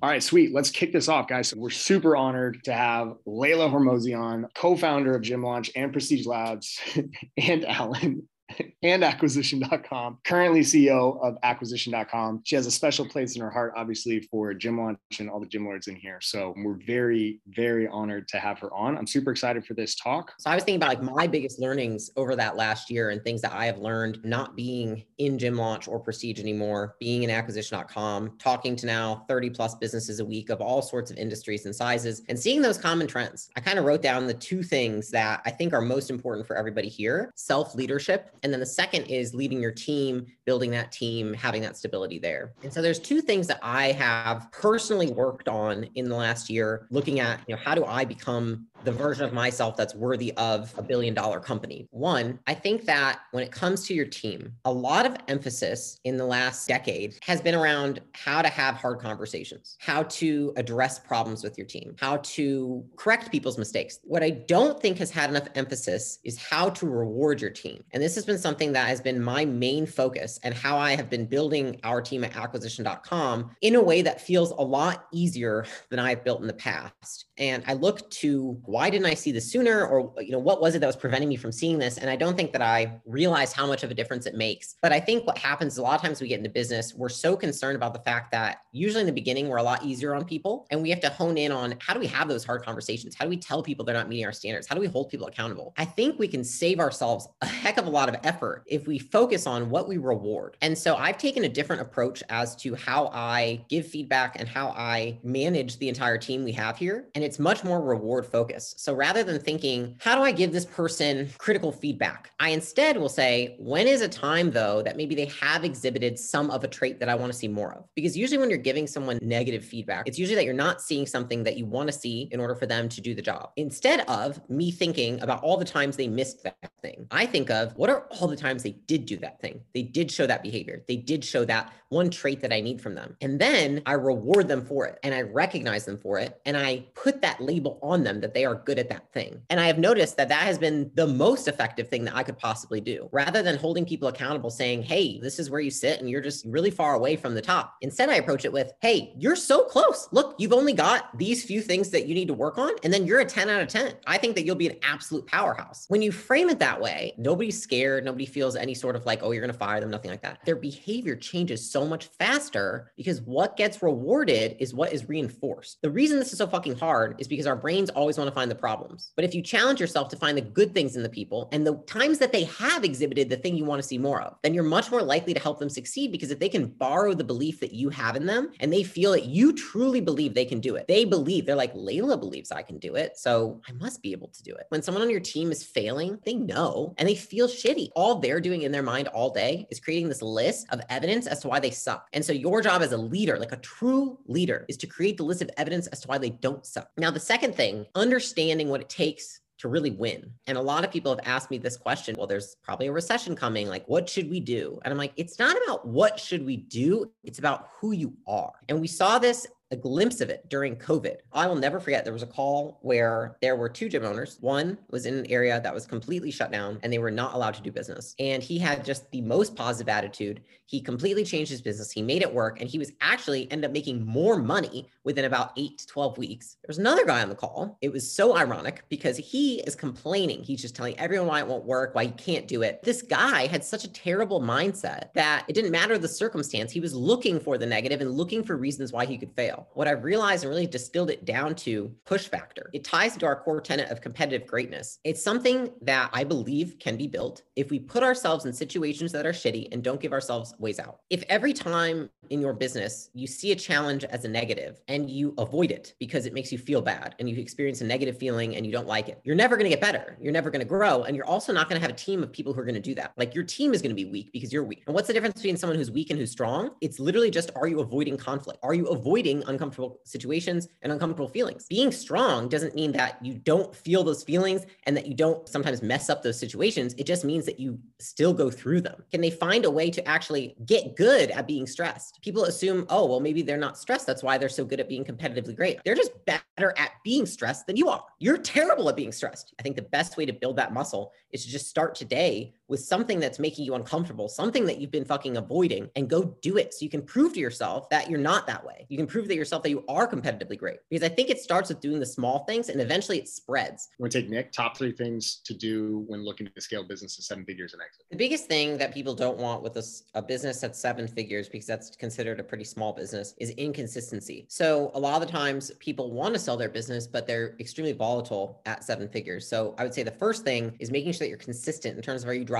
All right, sweet. Let's kick this off, guys. So We're super honored to have Leila Hormozian, co-founder of Gym Launch and Prestige Labs, and Alan and acquisition.com, currently CEO of acquisition.com. She has a special place in her heart, obviously, for Gym Launch and all the gym lords in here. So we're very, very honored to have her on. I'm super excited for this talk. So I was thinking about like my biggest learnings over that last year and things that I have learned not being in Gym Launch or Prestige anymore, being in acquisition.com, talking to now 30 plus businesses a week of all sorts of industries and sizes and seeing those common trends. I kind of wrote down the two things that I think are most important for everybody here self leadership and then the second is leading your team, building that team, having that stability there. And so there's two things that I have personally worked on in the last year, looking at, you know, how do I become the version of myself that's worthy of a billion dollar company. One, I think that when it comes to your team, a lot of emphasis in the last decade has been around how to have hard conversations, how to address problems with your team, how to correct people's mistakes. What I don't think has had enough emphasis is how to reward your team. And this has been something that has been my main focus and how I have been building our team at acquisition.com in a way that feels a lot easier than I've built in the past. And I look to why didn't I see this sooner? Or, you know, what was it that was preventing me from seeing this? And I don't think that I realized how much of a difference it makes. But I think what happens a lot of times we get into business, we're so concerned about the fact that usually in the beginning, we're a lot easier on people. And we have to hone in on how do we have those hard conversations? How do we tell people they're not meeting our standards? How do we hold people accountable? I think we can save ourselves a heck of a lot of effort if we focus on what we reward. And so I've taken a different approach as to how I give feedback and how I manage the entire team we have here. And it's much more reward focused. So rather than thinking, how do I give this person critical feedback? I instead will say, when is a time though that maybe they have exhibited some of a trait that I want to see more of? Because usually when you're giving someone negative feedback, it's usually that you're not seeing something that you want to see in order for them to do the job. Instead of me thinking about all the times they missed that thing, I think of what are all the times they did do that thing? They did show that behavior. They did show that one trait that I need from them. And then I reward them for it and I recognize them for it and I put that label on them that they are good at that thing. And I have noticed that that has been the most effective thing that I could possibly do rather than holding people accountable saying, hey, this is where you sit and you're just really far away from the top. Instead, I approach it with, hey, you're so close. Look, you've only got these few things that you need to work on, and then you're a 10 out of 10. I think that you'll be an absolute powerhouse. When you frame it that way, nobody's scared. Nobody feels any sort of like, oh, you're going to fire them, nothing like that. Their behavior changes so much faster because what gets rewarded is what is reinforced. The reason this is so fucking hard is because our brains always want to find the problems. But if you challenge yourself to find the good things in the people and the times that they have exhibited the thing you want to see more of, then you're much more likely to help them succeed because if they can borrow the belief that you have in them and they feel that you truly believe they can do it, they believe, they're like, Leila believes I can do it. So I must be able to do it. When someone on your team is failing, they know and they feel shitty. All they're doing in their mind all day is creating this list of evidence as to why they suck. And so your job as a leader, like a true leader, is to create the list of evidence as to why they don't suck. Now, the second thing, understanding what it takes to really win. And a lot of people have asked me this question, well there's probably a recession coming, like what should we do? And I'm like, it's not about what should we do, it's about who you are. And we saw this a glimpse of it during COVID. I will never forget there was a call where there were two gym owners. One was in an area that was completely shut down and they were not allowed to do business. And he had just the most positive attitude. He completely changed his business. He made it work and he was actually ended up making more money within about 8 to 12 weeks. There was another guy on the call. It was so ironic because he is complaining. He's just telling everyone why it won't work, why he can't do it. This guy had such a terrible mindset that it didn't matter the circumstance. He was looking for the negative and looking for reasons why he could fail. What I've realized and really distilled it down to push factor. It ties into our core tenet of competitive greatness. It's something that I believe can be built if we put ourselves in situations that are shitty and don't give ourselves ways out. If every time in your business you see a challenge as a negative and you avoid it because it makes you feel bad and you experience a negative feeling and you don't like it, you're never going to get better. You're never going to grow. And you're also not going to have a team of people who are going to do that. Like your team is going to be weak because you're weak. And what's the difference between someone who's weak and who's strong? It's literally just are you avoiding conflict? Are you avoiding uncomfortable situations and uncomfortable feelings. Being strong doesn't mean that you don't feel those feelings and that you don't sometimes mess up those situations. It just means that you still go through them. Can they find a way to actually get good at being stressed? People assume, oh, well, maybe they're not stressed. That's why they're so good at being competitively great. They're just better at being stressed than you are. You're terrible at being stressed. I think the best way to build that muscle is to just start today with something that's making you uncomfortable, something that you've been fucking avoiding, and go do it so you can prove to yourself that you're not that way. You can prove to yourself that you are competitively great. Because I think it starts with doing the small things and eventually it spreads. We're gonna take Nick, top three things to do when looking to scale business to seven figures and exit. The biggest thing that people don't want with a, a business at seven figures, because that's considered a pretty small business, is inconsistency. So a lot of the times people want to sell their business, but they're extremely volatile at seven figures. So I would say the first thing is making sure that you're consistent in terms of are you driving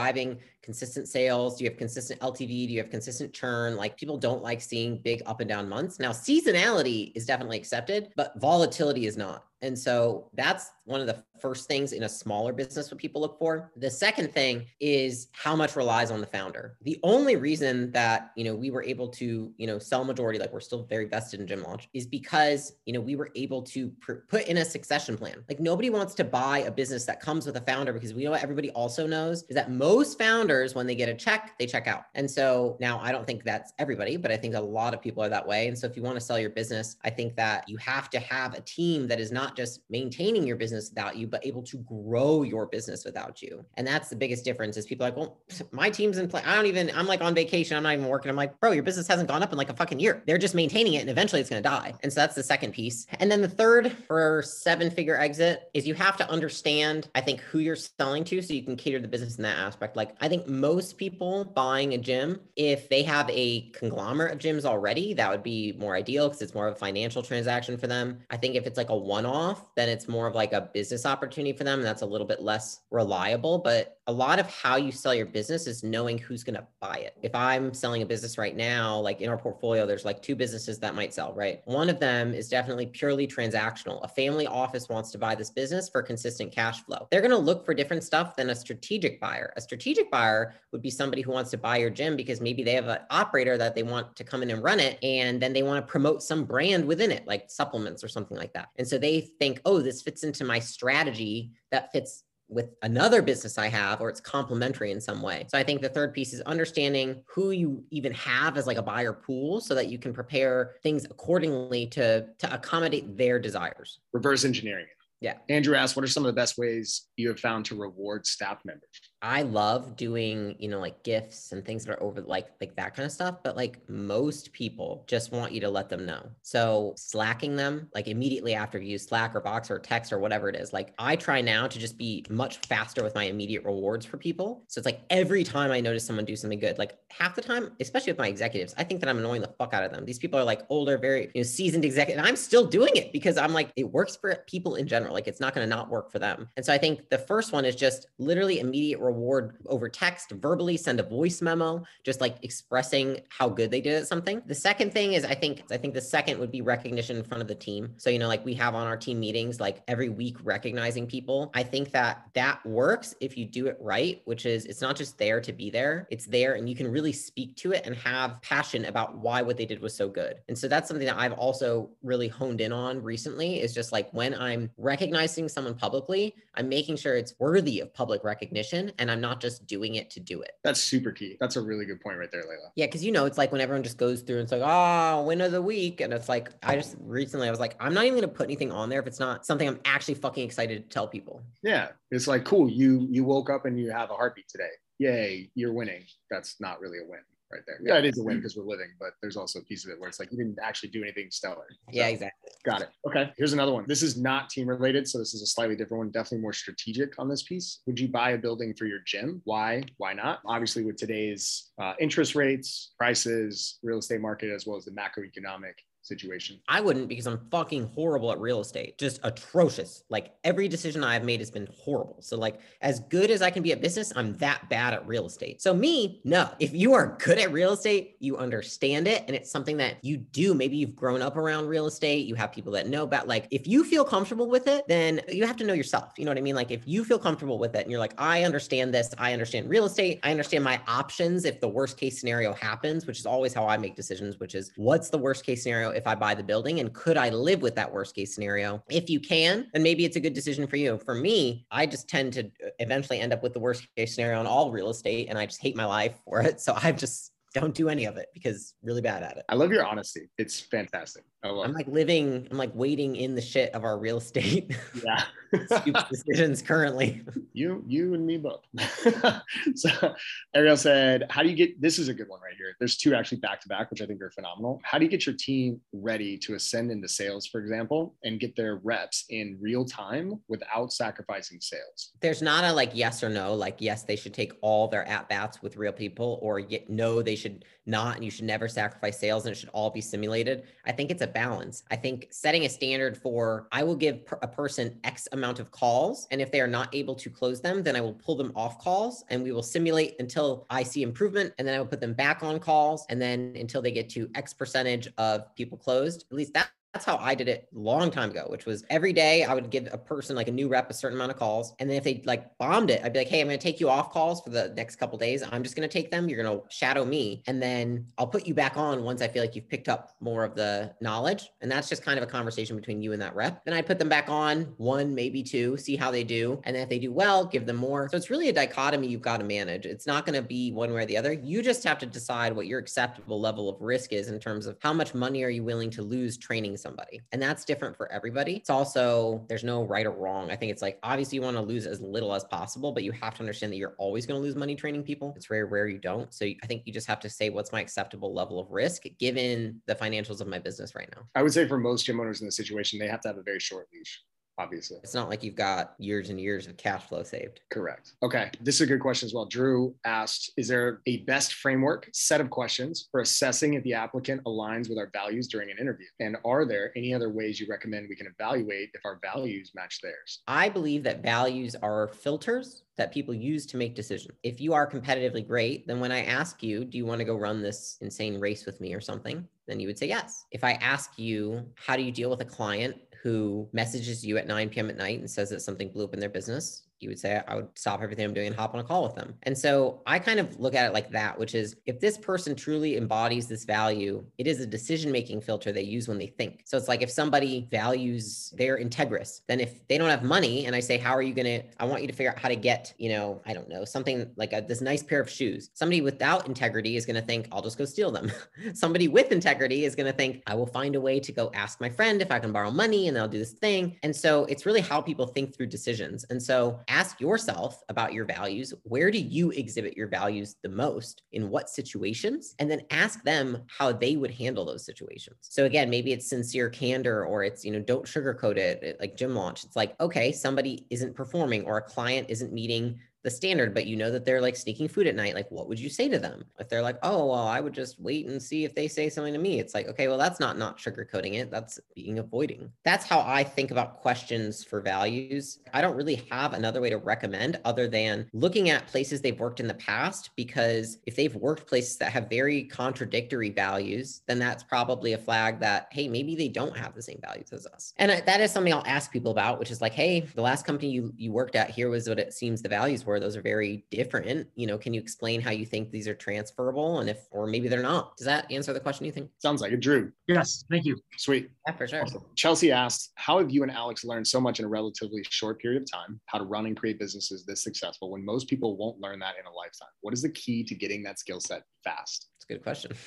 consistent sales? Do you have consistent LTV? Do you have consistent churn? Like people don't like seeing big up and down months. Now, seasonality is definitely accepted, but volatility is not. And so that's one of the first things in a smaller business what people look for. The second thing is how much relies on the founder. The only reason that, you know, we were able to, you know, sell majority like we're still very vested in Gym Launch is because, you know, we were able to pr- put in a succession plan. Like nobody wants to buy a business that comes with a founder because we know what everybody also knows is that most founders when they get a check, they check out. And so now I don't think that's everybody, but I think a lot of people are that way. And so if you want to sell your business, I think that you have to have a team that is not not just maintaining your business without you, but able to grow your business without you. And that's the biggest difference is people like, well, my team's in play. I don't even, I'm like on vacation. I'm not even working. I'm like, bro, your business hasn't gone up in like a fucking year. They're just maintaining it and eventually it's going to die. And so that's the second piece. And then the third for seven figure exit is you have to understand, I think, who you're selling to so you can cater the business in that aspect. Like, I think most people buying a gym, if they have a conglomerate of gyms already, that would be more ideal because it's more of a financial transaction for them. I think if it's like a one off, off, then it's more of like a business opportunity for them. And that's a little bit less reliable. But a lot of how you sell your business is knowing who's going to buy it. If I'm selling a business right now, like in our portfolio, there's like two businesses that might sell, right? One of them is definitely purely transactional. A family office wants to buy this business for consistent cash flow. They're going to look for different stuff than a strategic buyer. A strategic buyer would be somebody who wants to buy your gym because maybe they have an operator that they want to come in and run it. And then they want to promote some brand within it, like supplements or something like that. And so they think, oh, this fits into my strategy that fits with another business I have, or it's complementary in some way. So I think the third piece is understanding who you even have as like a buyer pool so that you can prepare things accordingly to, to accommodate their desires. Reverse engineering. Yeah. Andrew asked, what are some of the best ways you have found to reward staff members? I love doing, you know, like gifts and things that are over like like that kind of stuff, but like most people just want you to let them know. So slacking them like immediately after you use Slack or Box or text or whatever it is. Like I try now to just be much faster with my immediate rewards for people. So it's like every time I notice someone do something good, like half the time, especially with my executives, I think that I'm annoying the fuck out of them. These people are like older, very you know, seasoned executive. And I'm still doing it because I'm like, it works for people in general. Like it's not going to not work for them. And so I think the first one is just literally immediate reward over text, verbally send a voice memo, just like expressing how good they did at something. The second thing is I think I think the second would be recognition in front of the team. So you know like we have on our team meetings like every week recognizing people. I think that that works if you do it right, which is it's not just there to be there. It's there and you can really speak to it and have passion about why what they did was so good. And so that's something that I've also really honed in on recently is just like when I'm recognizing someone publicly, I'm making sure it's worthy of public recognition and I'm not just doing it to do it. That's super key. That's a really good point right there, Leila. Yeah, because you know, it's like when everyone just goes through and it's like, oh, win of the week. And it's like, I just recently I was like, I'm not even gonna put anything on there if it's not something I'm actually fucking excited to tell people. Yeah. It's like, cool, you you woke up and you have a heartbeat today. Yay, you're winning. That's not really a win right there. Yeah, it is a win because we're living, but there's also a piece of it where it's like you didn't actually do anything stellar. So, yeah, exactly. Got it. Okay. Here's another one. This is not team related, so this is a slightly different one. Definitely more strategic on this piece. Would you buy a building for your gym? Why? Why not? Obviously, with today's uh, interest rates, prices, real estate market, as well as the macroeconomic situation? I wouldn't because I'm fucking horrible at real estate. Just atrocious. Like every decision I've made has been horrible. So like as good as I can be at business, I'm that bad at real estate. So me, no. If you are good at real estate, you understand it and it's something that you do. Maybe you've grown up around real estate, you have people that know about like if you feel comfortable with it, then you have to know yourself. You know what I mean? Like if you feel comfortable with it and you're like, I understand this, I understand real estate, I understand my options if the worst case scenario happens, which is always how I make decisions, which is what's the worst case scenario if I buy the building? And could I live with that worst case scenario? If you can, then maybe it's a good decision for you. For me, I just tend to uh, eventually end up with the worst case scenario on all real estate and I just hate my life for it. So I just don't do any of it because really bad at it. I love your honesty. It's fantastic. I'm like living, I'm like waiting in the shit of our real estate. Yeah. decisions currently. You, you and me both. so Ariel said, how do you get, this is a good one right here. There's two actually back to back, which I think are phenomenal. How do you get your team ready to ascend into sales, for example, and get their reps in real time without sacrificing sales? There's not a like yes or no, like yes, they should take all their at bats with real people or no, they should not, and you should never sacrifice sales and it should all be simulated. I think it's a balance. I think setting a standard for I will give a person X amount of calls, and if they are not able to close them, then I will pull them off calls and we will simulate until I see improvement, and then I will put them back on calls, and then until they get to X percentage of people closed. At least that that's how I did it a long time ago, which was every day I would give a person like a new rep a certain amount of calls. And then if they like bombed it, I'd be like, hey, I'm going to take you off calls for the next couple days. I'm just going to take them. You're going to shadow me. And then I'll put you back on once I feel like you've picked up more of the knowledge. And that's just kind of a conversation between you and that rep. Then I'd put them back on one, maybe two, see how they do. And then if they do well, give them more. So it's really a dichotomy you've got to manage. It's not going to be one way or the other. You just have to decide what your acceptable level of risk is in terms of how much money are you willing to lose training somebody. And that's different for everybody. It's also, there's no right or wrong. I think it's like, obviously, you want to lose as little as possible, but you have to understand that you're always going to lose money training people. It's very rare you don't. So I think you just have to say, what's my acceptable level of risk given the financials of my business right now? I would say for most gym owners in the situation, they have to have a very short leash obviously. It's not like you've got years and years of cash flow saved. Correct. Okay. This is a good question as well. Drew asked Is there a best framework set of questions for assessing if the applicant aligns with our values during an interview? And are there any other ways you recommend we can evaluate if our values match theirs? I believe that values are filters that people use to make decisions. If you are competitively great, then when I ask you, do you want to go run this insane race with me or something? Then you would say yes. If I ask you, how do you deal with a client who messages you at 9 p.m. at night and says that something blew up in their business, you would say I would stop everything I'm doing and hop on a call with them. And so I kind of look at it like that, which is if this person truly embodies this value, it is a decision making filter they use when they think. So it's like if somebody values their integris, then if they don't have money and I say, How are you going to, I want you to figure out how to get, you know, I don't know, something like a, this nice pair of shoes. Somebody without integrity is going to think, I'll just go steal them. somebody with integrity is going to think, I will find a way to go ask my friend if I can borrow money and I'll do this thing. And so it's really how people think through decisions. And so ask yourself about your values. Where do you exhibit your values the most? In what situations? And then ask them how they would handle those situations. So again, maybe it's sincere candor or it's, you know, don't sugarcoat it like gym launch. It's like, okay, somebody isn't performing or a client isn't meeting the standard, but you know that they're like sneaking food at night. Like, what would you say to them? If they're like, oh, well, I would just wait and see if they say something to me. It's like, okay, well, that's not not sugarcoating it. That's being avoiding. That's how I think about questions for values. I don't really have another way to recommend other than looking at places they've worked in the past, because if they've worked places that have very contradictory values, then that's probably a flag that, hey, maybe they don't have the same values as us. And that is something I'll ask people about, which is like, hey, the last company you, you worked at here was what it seems the values were those are very different you know can you explain how you think these are transferable and if or maybe they're not? Does that answer the question you think? Sounds like it drew. Yes thank you. Sweet. Yeah for sure. Awesome. chelsea asked how have you and alex learned so much in a relatively short period of time how to run and create businesses this successful when most people won't learn that in a lifetime? What is the key to getting that skill set fast? It's a good question.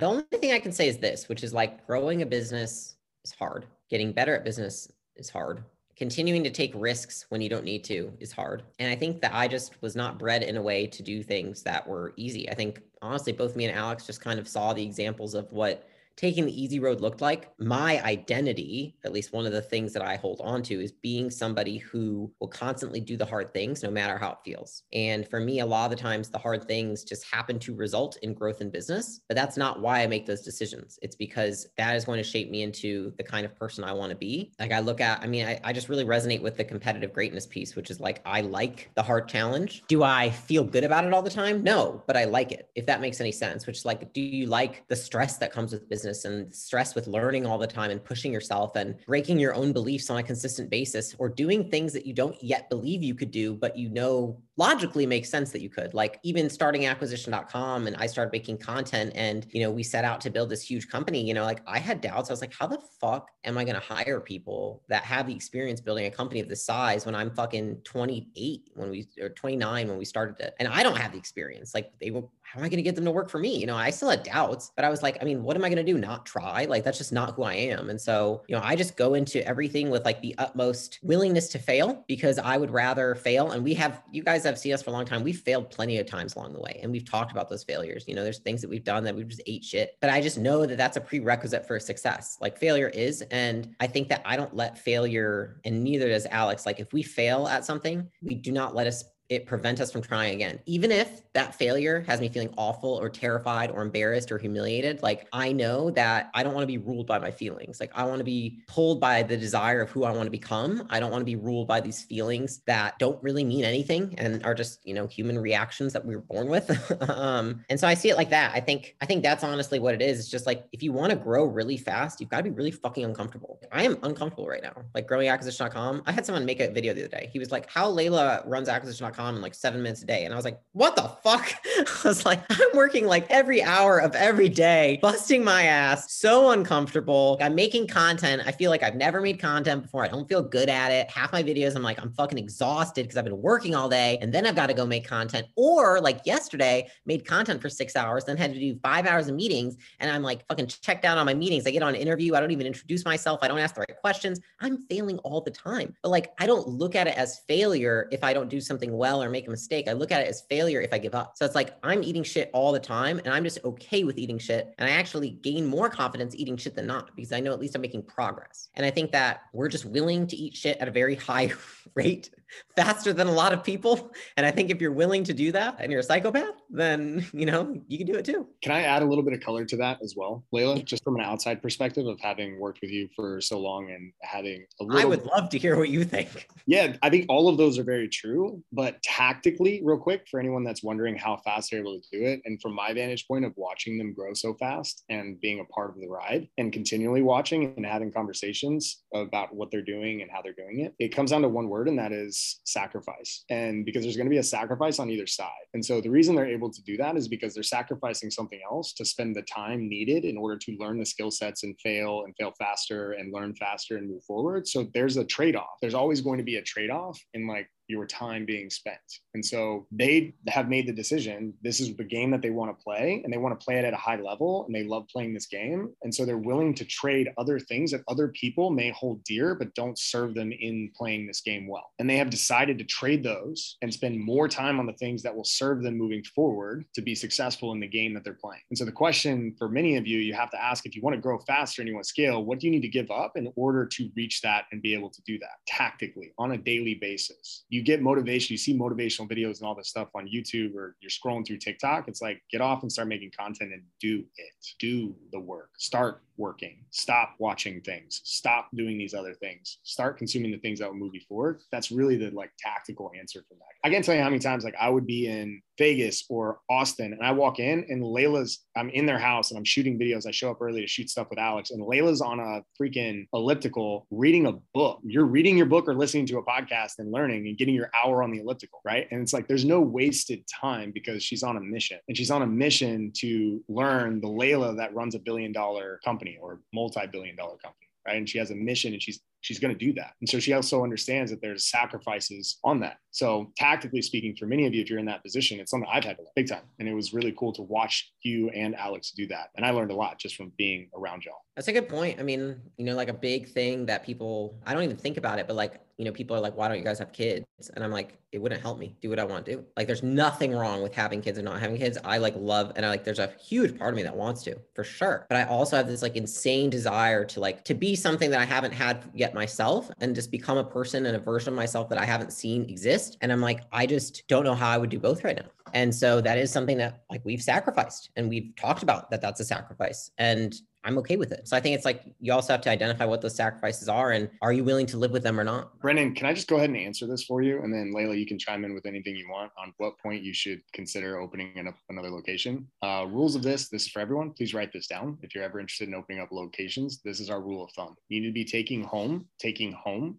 The only thing i can say is this which is like growing a business is hard. Getting better at business is hard continuing to take risks when you don't need to is hard. And I think that I just was not bred in a way to do things that were easy. I think honestly, both me and Alex just kind of saw the examples of what taking the easy road looked like. My identity, at least one of the things that I hold on to, is being somebody who will constantly do the hard things no matter how it feels. And for me, a lot of the times, the hard things just happen to result in growth in business. But that's not why I make those decisions. It's because that is going to shape me into the kind of person I want to be. Like I look at, I mean, I, I just really resonate with the competitive greatness piece, which is like, I like the hard challenge. Do I feel good about it all the time? No, but I like it, if that makes any sense, which is like, do you like the stress that comes with business? Business and stress with learning all the time and pushing yourself and breaking your own beliefs on a consistent basis or doing things that you don't yet believe you could do, but you know logically makes sense that you could. Like even starting acquisition.com and I started making content and, you know, we set out to build this huge company, you know, like I had doubts. I was like, how the fuck am I going to hire people that have the experience building a company of this size when I'm fucking 28 when we, or 29 when we started it? And I don't have the experience. Like they how am I going to get them to work for me? You know, I still had doubts, but I was like, I mean, what am I going to do? not try. Like that's just not who I am. And so, you know, I just go into everything with like the utmost willingness to fail because I would rather fail. And we have, you guys have seen us for a long time. We've failed plenty of times along the way. And we've talked about those failures. You know, there's things that we've done that we've just ate shit. But I just know that that's a prerequisite for success. Like failure is. And I think that I don't let failure, and neither does Alex, like if we fail at something, we do not let us it prevent us from trying again. Even if that failure has me feeling awful or terrified or embarrassed or humiliated, like I know that I don't want to be ruled by my feelings. Like I want to be pulled by the desire of who I want to become. I don't want to be ruled by these feelings that don't really mean anything and are just, you know, human reactions that we were born with. um, and so I see it like that. I think I think that's honestly what it is. It's just like if you want to grow really fast, you've got to be really fucking uncomfortable. I am uncomfortable right now. Like growing acquisition.com. I had someone make a video the other day. He was like, how Leila runs acquisition.com in like seven minutes a day. And I was like, what the fuck? I was like, I'm working like every hour of every day, busting my ass, so uncomfortable. I'm making content. I feel like I've never made content before. I don't feel good at it. Half my videos, I'm like, I'm fucking exhausted because I've been working all day and then I've got to go make content. Or like yesterday, made content for six hours, then had to do five hours of meetings. And I'm like fucking checked out on my meetings. I get on an interview. I don't even introduce myself. I don't ask the right questions. I'm failing all the time. But like, I don't look at it as failure if I don't do something well well or make a mistake. I look at it as failure if I give up. So it's like I'm eating shit all the time and I'm just okay with eating shit. And I actually gain more confidence eating shit than not because I know at least I'm making progress. And I think that we're just willing to eat shit at a very high rate faster than a lot of people. And I think if you're willing to do that and you're a psychopath, then you know you can do it too. Can I add a little bit of color to that as well, Leila? Just from an outside perspective of having worked with you for so long and having a little I would love to hear what you think. Yeah, I think all of those are very true. But tactically, real quick, for anyone that's wondering how fast they're able to do it, and from my vantage point of watching them grow so fast and being a part of the ride and continually watching and having conversations about what they're doing and how they're doing it, it comes down to one word, and that is sacrifice. And because there's going to be a sacrifice on either side. And so the reason they're able to do that is because they're sacrificing something else to spend the time needed in order to learn the skill sets and fail and fail faster and learn faster and move forward. So there's a trade off. There's always going to be a trade off in like your time being spent. And so they have made the decision this is the game that they want to play and they want to play it at a high level and they love playing this game. And so they're willing to trade other things that other people may hold dear but don't serve them in playing this game well. And they have decided to trade those and spend more time on the things that will serve them moving forward to be successful in the game that they're playing. And so the question for many of you, you have to ask if you want to grow faster and you want to scale, what do you need to give up in order to reach that and be able to do that tactically on a daily basis? You get motivation, you see motivational videos and all this stuff on YouTube or you're scrolling through TikTok, it's like get off and start making content and do it. Do the work. Start working. Stop watching things. Stop doing these other things. Start consuming the things that will move you forward. That's really the like tactical answer from that. I can't tell you how many times like I would be in Vegas or Austin and I walk in and Leila's I'm in their house and I'm shooting videos. I show up early to shoot stuff with Alex and Leila's on a freaking elliptical reading a book. You're reading your book or listening to a podcast and learning and getting your hour on the elliptical, right? And it's like there's no wasted time because she's on a mission and she's on a mission to learn the Leila that runs a billion dollar company or multi-billion dollar company right? And she has a mission and she's she's going to do that. And so she also understands that there's sacrifices on that. So tactically speaking, for many of you, if you're in that position, it's something I've had to learn big time. And it was really cool to watch you and Alex do that. And I learned a lot just from being around y'all. That's a good point. I mean, you know, like a big thing that people, I don't even think about it, but like, you know, people are like, why don't you guys have kids? And I'm like, it wouldn't help me do what I want to do. Like, there's nothing wrong with having kids and not having kids. I like love, and I like, there's a huge part of me that wants to for sure. But I also have this like insane desire to like, to be something that I haven't had yet myself and just become a person and a version of myself that I haven't seen exist. And I'm like, I just don't know how I would do both right now. And so that is something that like we've sacrificed and we've talked about that that's a sacrifice. And I'm okay with it. So I think it's like you also have to identify what those sacrifices are and are you willing to live with them or not? Brendan, can I just go ahead and answer this for you? And then Leila, you can chime in with anything you want on what point you should consider opening up another location. Uh, rules of this, this is for everyone. Please write this down. If you're ever interested in opening up locations, this is our rule of thumb. You need to be taking home, taking home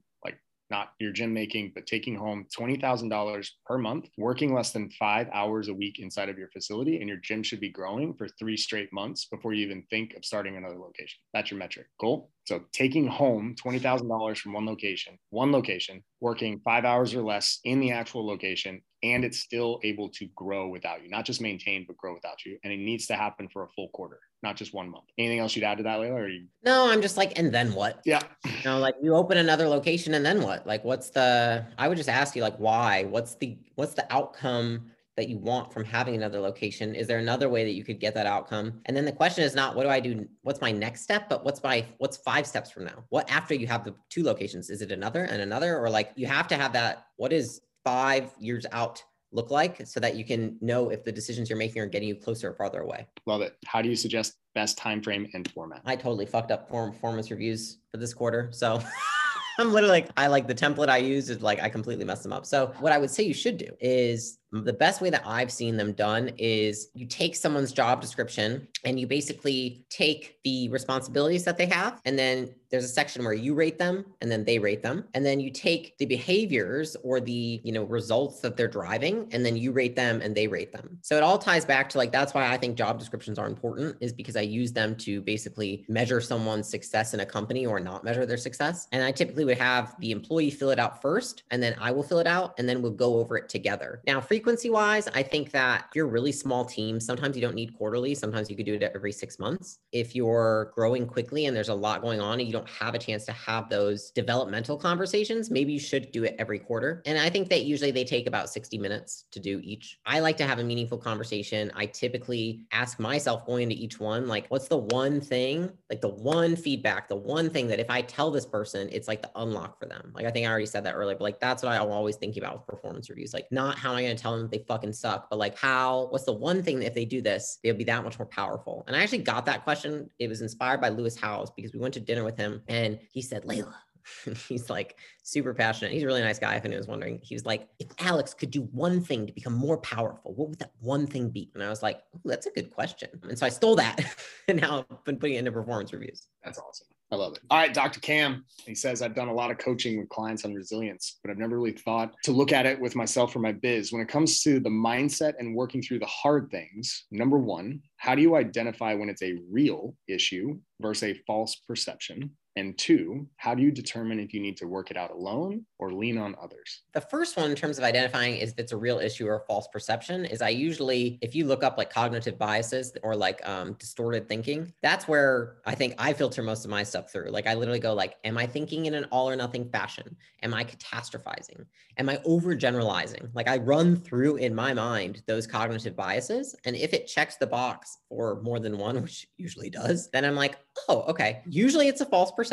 not your gym making, but taking home $20,000 per month, working less than five hours a week inside of your facility, and your gym should be growing for three straight months before you even think of starting another location. That's your metric. Cool. So taking home $20,000 from one location, one location, working five hours or less in the actual location, and it's still able to grow without you, not just maintain, but grow without you. And it needs to happen for a full quarter, not just one month. Anything else you'd add to that, Leila? Or you... No, I'm just like, and then what? Yeah. You know, like you open another location and then what? Like, what's the, I would just ask you, like, why? What's the, what's the outcome? that you want from having another location? Is there another way that you could get that outcome? And then the question is not what do I do? What's my next step? But what's my what's five steps from now? What after you have the two locations? Is it another and another? Or like you have to have that, what is five years out look like so that you can know if the decisions you're making are getting you closer or farther away. Love it. How do you suggest best time frame and format? I totally fucked up form performance reviews for this quarter. So I'm literally like, I like the template I used is like I completely messed them up. So what I would say you should do is the best way that I've seen them done is you take someone's job description and you basically take the responsibilities that they have and then there's a section where you rate them and then they rate them. And then you take the behaviors or the you know results that they're driving and then you rate them and they rate them. So it all ties back to like that's why i think job descriptions are important is because i use them to basically measure someone's success in a company or not measure their success. And i typically would have the employee fill it out first and then i will fill it out and then we'll go over it together. Now frequency wise i think that if you're really small team sometimes you don't need quarterly sometimes you could do it every six months if you're growing quickly and there's a lot going on and you don't don't have a chance to have those developmental conversations, maybe you should do it every quarter. And I think that usually they take about 60 minutes to do each. I like to have a meaningful conversation. I typically ask myself going into each one, like, what's the one thing, like the one feedback, the one thing that if I tell this person, it's like the unlock for them. Like, I think I already said that earlier, but like, that's what I'm always thinking about with performance reviews. Like, not how am I going to tell them they fucking suck, but like, how, what's the one thing that if they do this, they'll be that much more powerful. And I actually got that question. It was inspired by Lewis Howes because we went to dinner with him and he said, Leila, he's like super passionate. He's a really nice guy. If anyone was wondering, he was like, if Alex could do one thing to become more powerful, what would that one thing be? And I was like, that's a good question. And so I stole that and now I've been putting it into performance reviews. That's awesome. I love it. All right, Dr. Cam. He says, I've done a lot of coaching with clients on resilience, but I've never really thought to look at it with myself or my biz. When it comes to the mindset and working through the hard things, number one, how do you identify when it's a real issue versus a false perception? And two, how do you determine if you need to work it out alone or lean on others? The first one, in terms of identifying if it's a real issue or a false perception, is I usually, if you look up like cognitive biases or like um, distorted thinking, that's where I think I filter most of my stuff through. Like I literally go like, am I thinking in an all or nothing fashion? Am I catastrophizing? Am I overgeneralizing? Like I run through in my mind those cognitive biases, and if it checks the box for more than one, which usually does, then I'm like, oh, okay. Usually it's a false perception.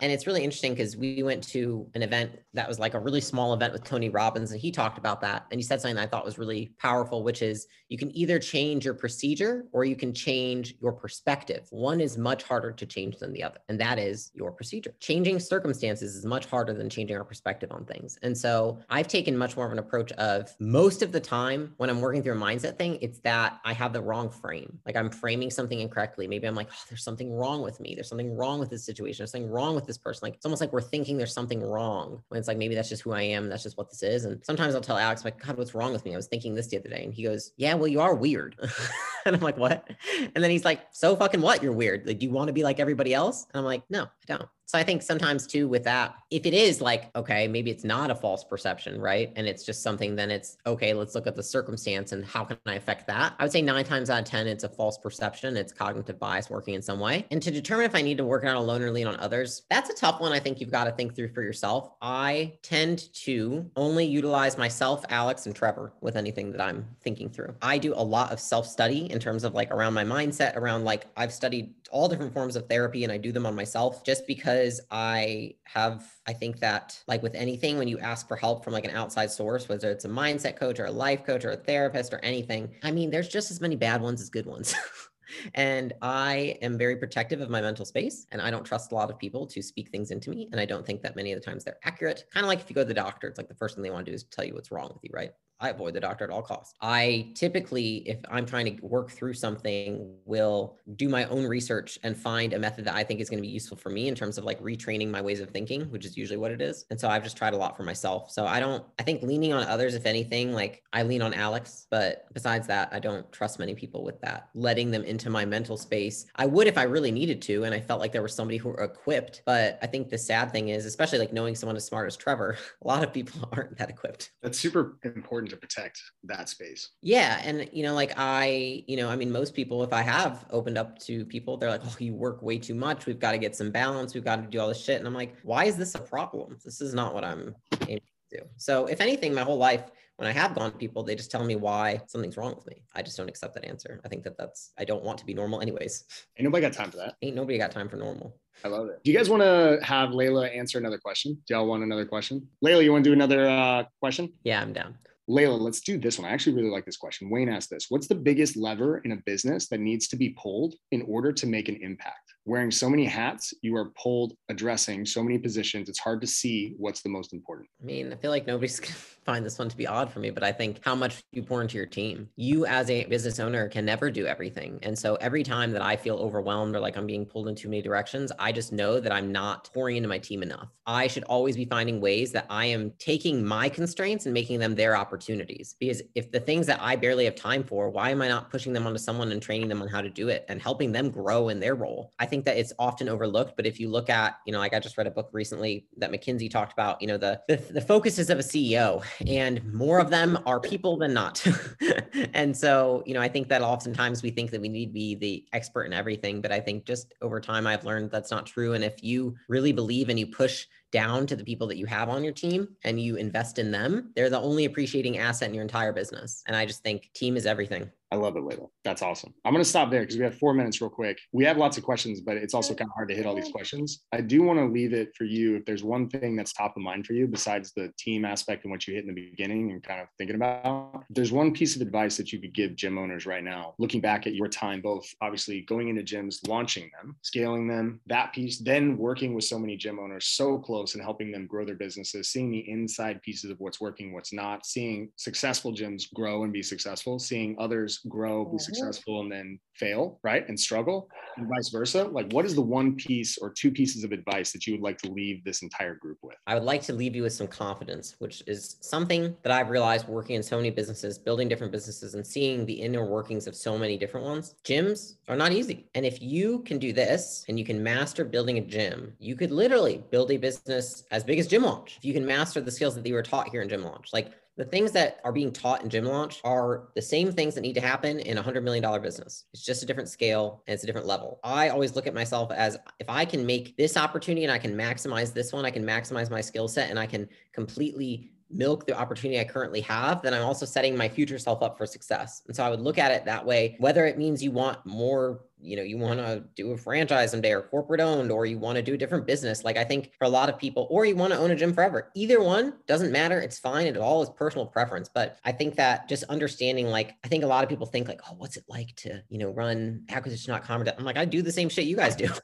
And it's really interesting because we went to an event that was like a really small event with Tony Robbins, and he talked about that. And he said something that I thought was really powerful, which is you can either change your procedure or you can change your perspective. One is much harder to change than the other, and that is your procedure. Changing circumstances is much harder than changing our perspective on things. And so I've taken much more of an approach of most of the time when I'm working through a mindset thing, it's that I have the wrong frame. Like I'm framing something incorrectly. Maybe I'm like, oh, there's something wrong with me. There's something wrong with this situation. There's something wrong with this person. Like it's almost like we're thinking there's something wrong when it's like maybe that's just who I am. That's just what this is. And sometimes I'll tell Alex, like, God, what's wrong with me? I was thinking this the other day. And he goes, Yeah, well, you are weird. and I'm like, What? And then he's like, So fucking what? You're weird. Like, do you want to be like everybody else? And I'm like, No, I don't. So I think sometimes too with that, if it is like, okay, maybe it's not a false perception, right? And it's just something, then it's okay, let's look at the circumstance and how can I affect that? I would say nine times out of 10, it's a false perception. It's cognitive bias working in some way. And to determine if I need to work out alone or lean on others, that's a tough one. I think you've got to think through for yourself. I tend to only utilize myself, Alex, and Trevor with anything that I'm thinking through. I do a lot of self study in terms of like around my mindset, around like I've studied all different forms of therapy and I do them on myself just because I have, I think that like with anything, when you ask for help from like an outside source, whether it's a mindset coach or a life coach or a therapist or anything, I mean, there's just as many bad ones as good ones. and I am very protective of my mental space. And I don't trust a lot of people to speak things into me. And I don't think that many of the times they're accurate. Kind of like if you go to the doctor, it's like the first thing they want to do is tell you what's wrong with you, right? I avoid the doctor at all costs. I typically, if I'm trying to work through something, will do my own research and find a method that I think is going to be useful for me in terms of like retraining my ways of thinking, which is usually what it is. And so I've just tried a lot for myself. So I don't, I think leaning on others, if anything, like I lean on Alex, but besides that, I don't trust many people with that, letting them into my mental space. I would if I really needed to, and I felt like there was somebody who were equipped. But I think the sad thing is, especially like knowing someone as smart as Trevor, a lot of people aren't that equipped. That's super important to protect that space. Yeah. And, you know, like I, you know, I mean, most people, if I have opened up to people, they're like, oh, you work way too much. We've got to get some balance. We've got to do all this shit. And I'm like, why is this a problem? This is not what I'm aiming to do. So, if anything, my whole life, when I have gone to people, they just tell me why something's wrong with me. I just don't accept that answer. I think that that's, I don't want to be normal anyways. Ain't nobody got time for that. Ain't nobody got time for normal. I love it. Do you guys want to have Leila answer another question? Do y'all want another question? Leila, you want to do another uh, question? Yeah, I'm down. Leila, let's do this one. I actually really like this question. Wayne asked this What's the biggest lever in a business that needs to be pulled in order to make an impact? Wearing so many hats, you are pulled addressing so many positions. It's hard to see what's the most important. I mean, I feel like nobody's going to find this one to be odd for me, but I think how much you pour into your team. You, as a business owner, can never do everything. And so every time that I feel overwhelmed or like I'm being pulled in too many directions, I just know that I'm not pouring into my team enough. I should always be finding ways that I am taking my constraints and making them their opportunities. Because if the things that I barely have time for, why am I not pushing them onto someone and training them on how to do it and helping them grow in their role? I think that it's often overlooked. But if you look at, you know, like I just read a book recently that McKinsey talked about, you know, the the, the focuses of a CEO, and more of them are people than not. and so, you know, I think that oftentimes we think that we need to be the expert in everything, but I think just over time I've learned that's not true. And if you really believe and you push down to the people that you have on your team and you invest in them, they're the only appreciating asset in your entire business. And I just think team is everything. I love it, Leila. That's awesome. I'm going to stop there because we have four minutes real quick. We have lots of questions, but it's also kind of hard to hit all these questions. I do want to leave it for you. If there's one thing that's top of mind for you, besides the team aspect and what you hit in the beginning and kind of thinking about, there's one piece of advice that you could give gym owners right now, looking back at your time, both obviously going into gyms, launching them, scaling them, that piece, then working with so many gym owners so close and helping them grow their businesses, seeing the inside pieces of what's working, what's not, seeing successful gyms grow and be successful, seeing others grow, be mm-hmm. successful, and then fail, right? And struggle, and vice versa. Like, what is the one piece or two pieces of advice that you would like to leave this entire group with? I would like to leave you with some confidence, which is something that I've realized working in so many businesses, building different businesses, and seeing the inner workings of so many different ones. Gyms are not easy. And if you can do this and you can master building a gym, you could literally build a business as big as Gym Launch. If you can master the skills that you were taught here in Gym Launch, like the things that are being taught in gym launch are the same things that need to happen in a hundred million dollar business. It's just a different scale and it's a different level. I always look at myself as if I can make this opportunity and I can maximize this one, I can maximize my skill set and I can completely milk the opportunity I currently have, then I'm also setting my future self up for success. And so I would look at it that way, whether it means you want more you know you want to do a franchise someday or corporate owned or you want to do a different business. Like i think for a lot of people or you want to own a gym forever. Either one doesn't matter it's fine it all is personal preference. But i think that just understanding like i think a lot of people think like oh what's it like to you know run acquisition.com i'm like i do the same shit you guys do.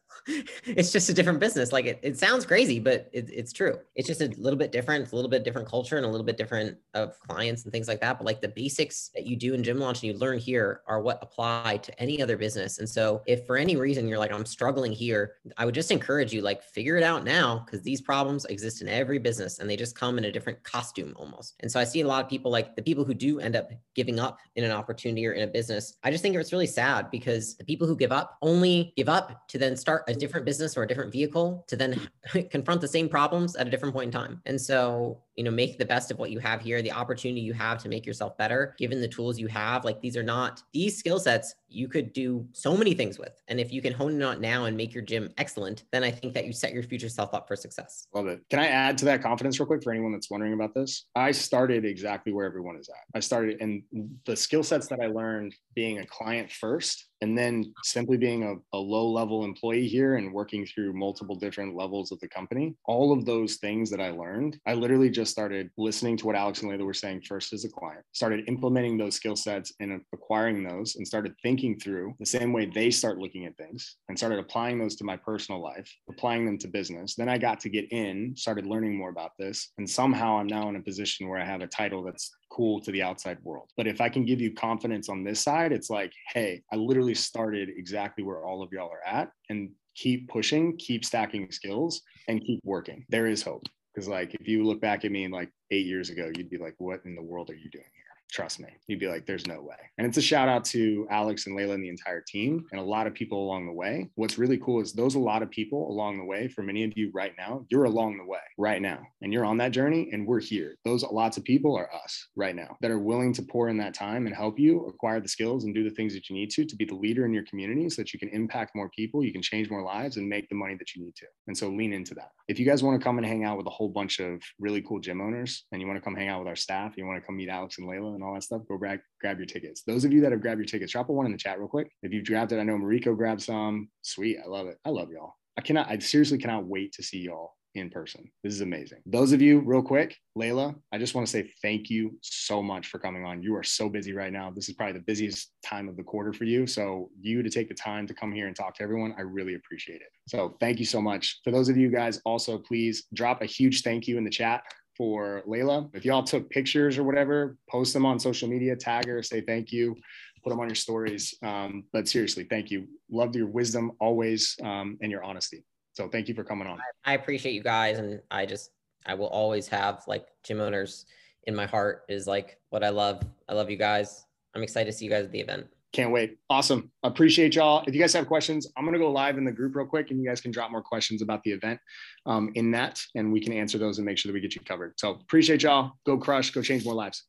It's just a different business. Like it, it sounds crazy but it, it's true. It's just a little bit different it's a little bit different culture and a little bit different of clients and things like that. But like the basics that you do in gym launch and you learn here are what apply to any other business. And so so if for any reason you're like, I'm struggling here, I would just encourage you, like, figure it out now because these problems exist in every business and they just come in a different costume almost. And so I see a lot of people like the people who do end up giving up in an opportunity or in a business. I just think it's really sad because the people who give up only give up to then start a different business or a different vehicle to then confront the same problems at a different point in time. And so you know make the best of what you have here the opportunity you have to make yourself better given the tools you have like these are not these skill sets you could do so many things with. And if you can hone it on now and make your gym excellent then i think that you set your future self up for success. Love it. Can i add to that confidence real quick for anyone that's wondering about this? I started exactly where everyone is at. I started and the skill sets that i learned being a client first and then simply being a, a, low level employee here and working through multiple different levels of the company all of those things that i learned i literally just started listening to what alex and leila were saying first as a client started implementing those skill sets and acquiring those and started thinking through the same way they start looking at things and started applying those to my personal life applying them to business. Then i got to get in started learning more about this and somehow i'm now in a position where i have a title that's cool to the outside world. But if I can give you confidence on this side, it's like, hey, I literally started exactly where all of y'all are at and keep pushing, keep stacking skills, and keep working. There is hope. Because, like, if you look back at me like eight years ago, you'd be like, what in the world are you doing? Trust me. You'd be like, there's no way. And it's a shout out to Alex and Leila and the entire team and a lot of people along the way. What's really cool is those a lot of people along the way, for many of you right now, you're along the way right now and you're on that journey and we're here. Those lots of people are us right now that are willing to pour in that time and help you acquire the skills and do the things that you need to to be the leader in your community so that you can impact more people, you can change more lives and make the money that you need to. And so lean into that. If you guys want to come and hang out with a whole bunch of really cool gym owners and you want to come hang out with our staff, you want to come meet Alex and Layla and all that stuff, go grab, grab your tickets. Those of you that have grabbed your tickets, drop a one in the chat real quick. If you've grabbed it, I know Mariko grabbed some. Sweet. I love it. I love y'all. I cannot, I seriously cannot wait to see y'all in person. This is amazing. Those of you, real quick, Leila, I just want to say thank you so much for coming on. You are so busy right now. This is probably the busiest time of the quarter for you. So, you to take the time to come here and talk to everyone, I really appreciate it. So, thank you so much. For those of you guys, also please drop a huge thank you in the chat for Leila. If y'all took pictures or whatever, post them on social media, tag her, say thank you, put them on your stories. Um, but seriously, thank you. Loved your wisdom always um, and your honesty. So thank you for coming on. I appreciate you guys. And I just, I will always have like gym owners in my heart is like what I love. I love you guys. I'm excited to see you guys at the event. Can't wait. Awesome. Appreciate y'all. If you guys have questions, I'm going to go live in the group real quick and you guys can drop more questions about the event um, in that and we can answer those and make sure that we get you covered. So appreciate y'all. Go crush, go change more lives.